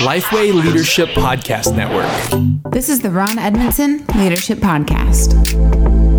Lifeway Leadership Podcast Network. This is the Ron Edmondson Leadership Podcast.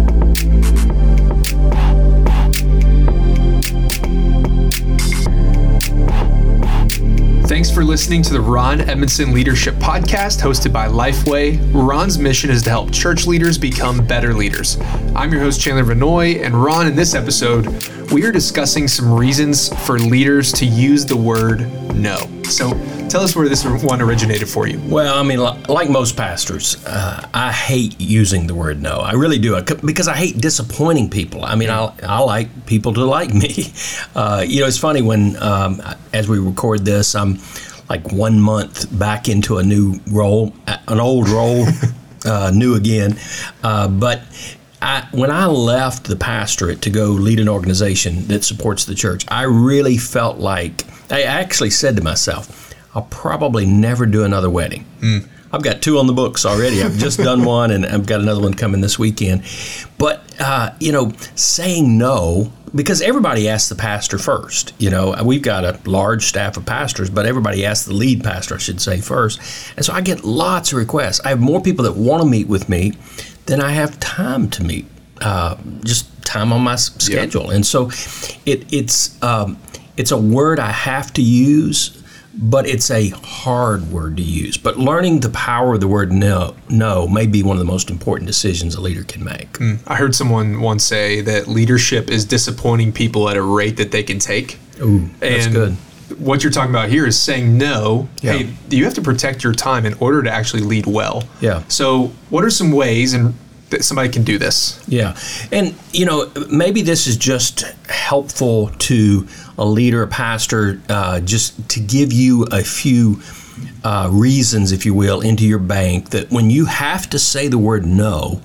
Thanks for listening to the Ron Edmondson Leadership Podcast hosted by Lifeway. Ron's mission is to help church leaders become better leaders. I'm your host, Chandler Vannoy, and Ron, in this episode, we are discussing some reasons for leaders to use the word no. So tell us where this one originated for you. Well, I mean, like most pastors, uh, I hate using the word no. I really do because I hate disappointing people. I mean, I, I like people to like me. Uh, you know, it's funny when, um, as we record this, I'm like one month back into a new role, an old role, uh, new again. Uh, but I, when I left the pastorate to go lead an organization that supports the church, I really felt like I actually said to myself, I'll probably never do another wedding. Mm. I've got two on the books already. I've just done one, and I've got another one coming this weekend. But uh, you know, saying no because everybody asks the pastor first. You know, we've got a large staff of pastors, but everybody asks the lead pastor, I should say, first. And so I get lots of requests. I have more people that want to meet with me than I have time to meet. Uh, just time on my schedule, yeah. and so it, it's. Um, it's a word I have to use, but it's a hard word to use. But learning the power of the word no, no may be one of the most important decisions a leader can make. Mm. I heard someone once say that leadership is disappointing people at a rate that they can take. Ooh, that's and good. What you're talking about here is saying no. Yeah. Hey, you have to protect your time in order to actually lead well. Yeah. So, what are some ways, and that somebody can do this. Yeah. And, you know, maybe this is just helpful to a leader, a pastor, uh, just to give you a few uh, reasons, if you will, into your bank that when you have to say the word no,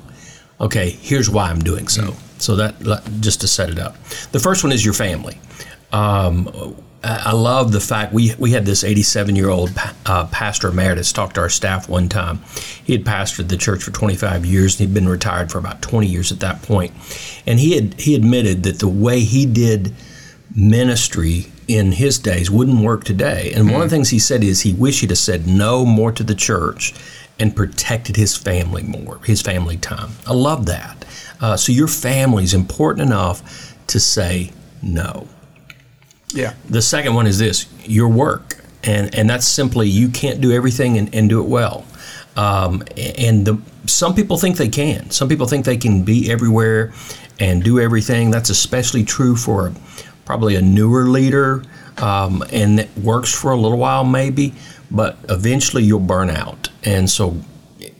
okay, here's why I'm doing so. Mm. So that just to set it up. The first one is your family. Um, I love the fact we we had this 87 year old uh, pastor emeritus talk to our staff one time. He had pastored the church for 25 years and he'd been retired for about 20 years at that point. And he had he admitted that the way he did ministry in his days wouldn't work today. And mm-hmm. one of the things he said is he wished he'd have said no more to the church and protected his family more, his family time. I love that. Uh, so your family is important enough to say no. Yeah. The second one is this your work. And, and that's simply you can't do everything and, and do it well. Um, and the, some people think they can. Some people think they can be everywhere and do everything. That's especially true for probably a newer leader, um, and it works for a little while maybe, but eventually you'll burn out. And so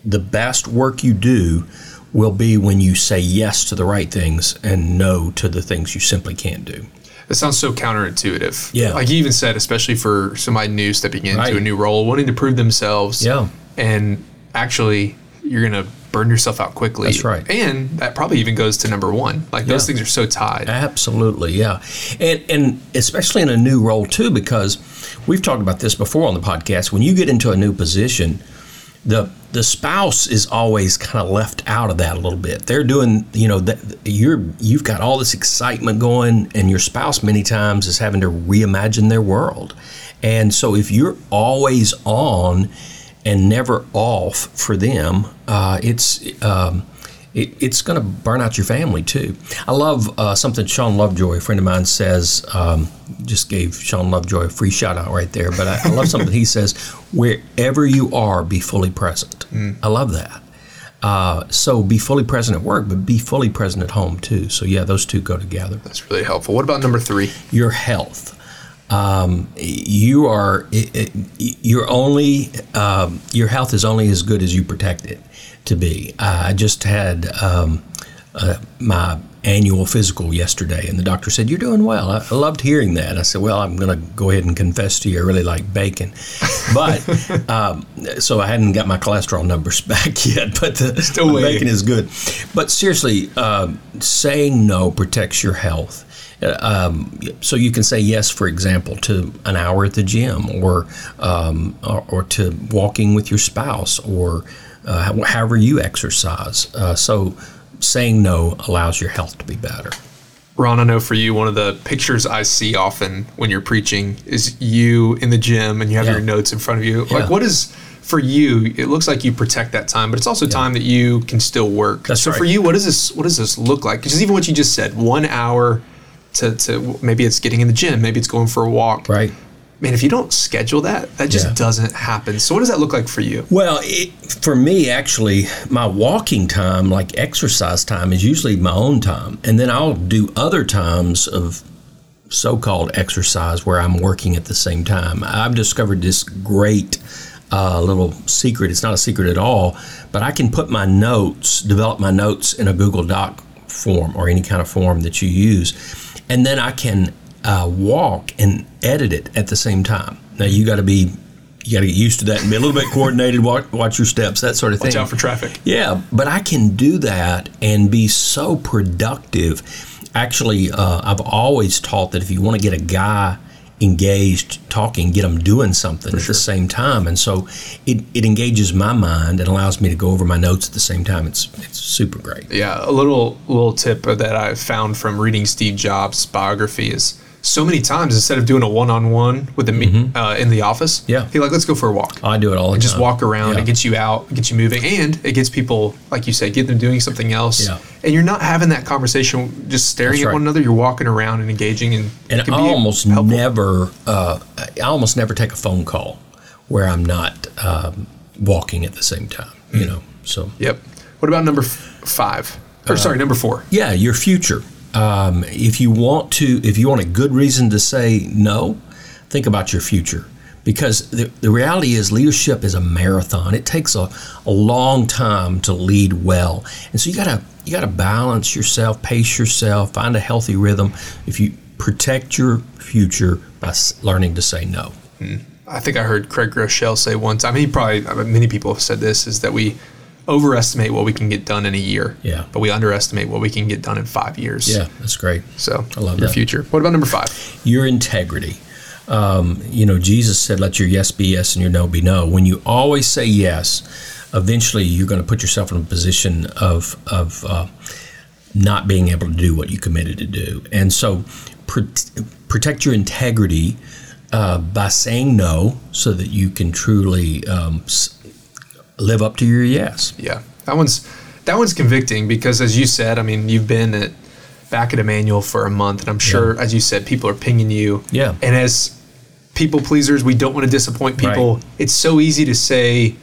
the best work you do will be when you say yes to the right things and no to the things you simply can't do. It sounds so counterintuitive. Yeah. Like you even said, especially for somebody new stepping into right. a new role, wanting to prove themselves. Yeah. And actually, you're going to burn yourself out quickly. That's right. And that probably even goes to number one. Like those things are so tied. Absolutely, yeah. And and especially in a new role too, because we've talked about this before on the podcast. When you get into a new position, the the spouse is always kind of left out of that a little bit. They're doing, you know, that you're you've got all this excitement going, and your spouse many times is having to reimagine their world. And so if you're always on and never off for them, uh, it's um, it, it's going to burn out your family too. I love uh, something Sean Lovejoy, a friend of mine, says. Um, just gave Sean Lovejoy a free shout out right there, but I, I love something he says: "Wherever you are, be fully present." Mm. I love that. Uh, so be fully present at work, but be fully present at home too. So yeah, those two go together. That's really helpful. What about number three? Your health. Um, you are you're only um, your health is only as good as you protect it to be. I just had um, uh, my annual physical yesterday, and the doctor said, You're doing well. I, I loved hearing that. I said, Well, I'm going to go ahead and confess to you, I really like bacon. But, um, so I hadn't got my cholesterol numbers back yet, but the, Still bacon is good. But seriously, uh, saying no protects your health. Uh, um, so you can say yes, for example, to an hour at the gym, or um, or, or, to walking with your spouse, or uh, however you exercise. Uh, so saying no allows your health to be better. Ron, I know for you, one of the pictures I see often when you're preaching is you in the gym and you have Yeah. your notes in front of you. Yeah. Like, what is for you? It looks like you protect that time, but it's also time that you can still work. That's so right. for you, what does this? What does this look like? Because even what you just said, one hour to, to maybe it's getting in the gym, maybe it's going for a walk. Right. Man, if you don't schedule that, that just Yeah. doesn't happen. So what does that look like for you? Well, it, for me, actually, my walking time, like exercise time, is usually my own time. And then I'll do other times of so called exercise where I'm working at the same time. I've discovered this great uh, little secret. It's not a secret at all, but I can put my notes, develop my notes in a Google Doc form or any kind of form that you use. And then I can uh, walk and edit it at the same time. Now, you got to be. You got to get used to that and be a little bit coordinated. Watch, watch your steps, that sort of thing. Watch out for traffic. Yeah, but I can do that and be so productive. Actually, uh, I've always taught that if you want to get a guy engaged talking, get them doing something at the same time. And so it, it engages my mind and allows me to go over my notes at the same time. It's, it's super great. Yeah, a little little tip that I found from reading Steve Jobs' biography is so many times instead of doing a one on one with the me uh, in the office, Mm-hmm. Yeah. he like let's go for a walk. I do it all just walk around. Yeah. It gets you out, it gets you moving, and it gets people, like you said, get them doing something else. Yeah. And you're not having that conversation just staring That's at right. one another. You're walking around and engaging, and And it can I be almost helpful. never, uh, I almost never take a phone call where I'm not um, walking at the same time. Hmm. You know, so Yep. What about number f- five? Or Uh, sorry, number four. yeah, your future. Um, if you want to, if you want a good reason to say no, think about your future. Because the, the reality is, leadership is a marathon. It takes a, a long time to lead well, and so you gotta you gotta balance yourself, pace yourself, find a healthy rhythm. If you protect your future by learning to say no. I think I heard Craig Groeschel say one time. He probably I mean, many people have said this is that we overestimate what we can get done in a year. Yeah. But we underestimate what we can get done in five years. Yeah, that's great. So I love your that. future. What about number five? your integrity. Um, you know, Jesus said, "Let your yes be yes and your no be no." When you always say yes, eventually you're going to put yourself in a position of of uh, not being able to do what you committed to do. And so, pr- protect your integrity uh, by saying no, so that you can truly um, s- live up to your yes. Yeah. That one's that one's convicting because as you said, I mean, you've been at back at Immanuel for a month and I'm sure as you said, people are pinging you. Yeah. And as people pleasers, we don't want to disappoint people. Right. It's so easy to say,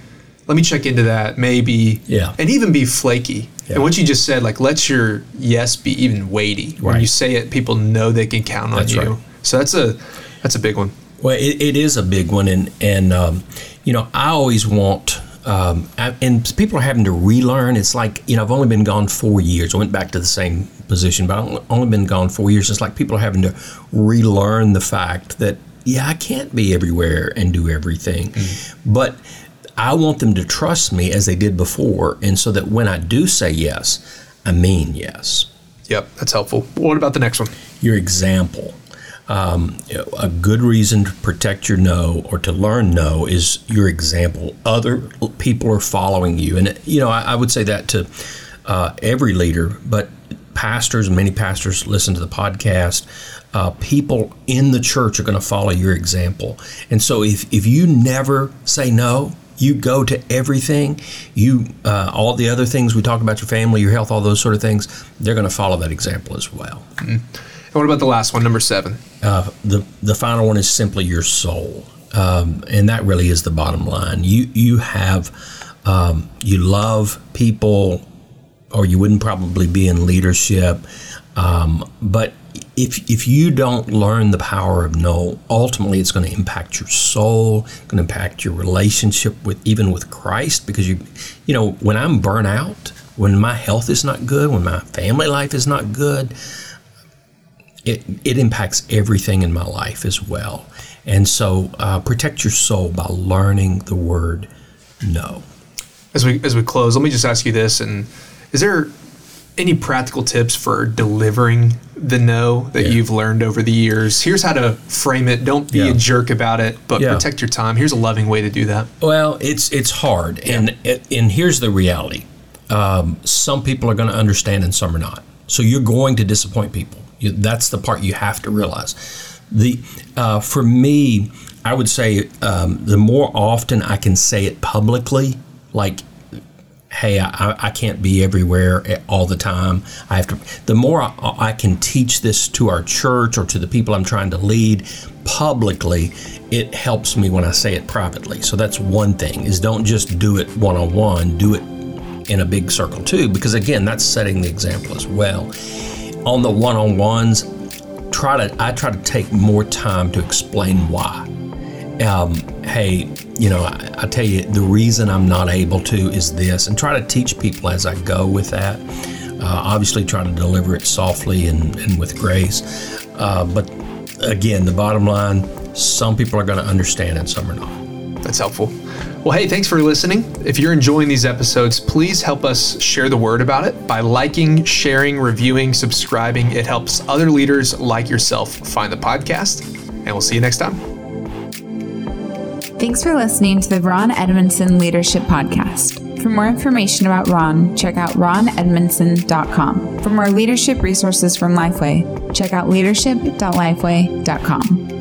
let me check into that, maybe. Yeah. And even be flaky. Yeah. And what you just said, like let your yes be even weighty. When you say it, people know they can count on That's you. right. So that's a that's a big one. Well, it, it is a big one, and and um, you know I always want. Um, and people are having to relearn. It's like you know I've only been gone four years. I went back to the same position, but I've only been gone four years. It's like people are having to relearn the fact that yeah I can't be everywhere and do everything, but I want them to trust me as they did before, and so that when I do say yes, I mean yes Yep, that's helpful. What about the next one? your example. Um, a good reason to protect your no or to learn no is your example. Other people are following you, and you know I, I would say that to uh, every leader, but pastors, many pastors listen to the podcast. Uh, people in the church are going to follow your example, and so if if you never say no, you go to everything you uh, all the other things we talk about your family your health all those sort of things they're going to follow that example as well And what about the last one, number seven? uh, the the final one is simply your soul, um, and that really is the bottom line. You you have um, you love people, or you wouldn't probably be in leadership. Um, but if if you don't learn the power of no, ultimately it's going to impact your soul, going to impact your relationship with even with Christ, because you you know when I'm burnt out, when my health is not good, when my family life is not good it, it impacts everything in my life as well. And so uh, protect your soul by learning the word no. as we as we close, let me just ask you this: and is there any practical tips for delivering the no that Yeah. you've learned over the years? Here's how to frame it. Don't be Yeah. a jerk about it, but Yeah. protect your time. Here's a loving way to do that. Well, it's it's hard, and and here's the reality: um, some people are going to understand, and some are not. So you're going to disappoint people. That's the part you have to realize. The uh, for me, I would say um, the more often I can say it publicly, like hey, I, I, can't be everywhere all the time. I have to. The more I, I, can teach this to our church or to the people I'm trying to lead publicly, it helps me when I say it privately. So that's one thing: is don't just do it one on one. Do it in a big circle too, because again, that's setting the example as well. On the one on ones, try to I try to take more time to explain why. Um, hey, you know, I, I, tell you, the reason I'm not able to is this, and try to teach people as I go with that. Uh, obviously, try to deliver it softly and, and with grace. Uh, but again, the bottom line some people are going to understand and some are not. That's helpful. Well, hey, thanks for listening. If you're enjoying these episodes, please help us share the word about it by liking, sharing, reviewing, subscribing. It helps other leaders like yourself find the podcast. And we'll see you next time. Thanks for listening to the Ron Edmondson Leadership Podcast. For more information about Ron, check out ronedmondson.com. For more leadership resources from Lifeway, check out leadership.lifeway.com.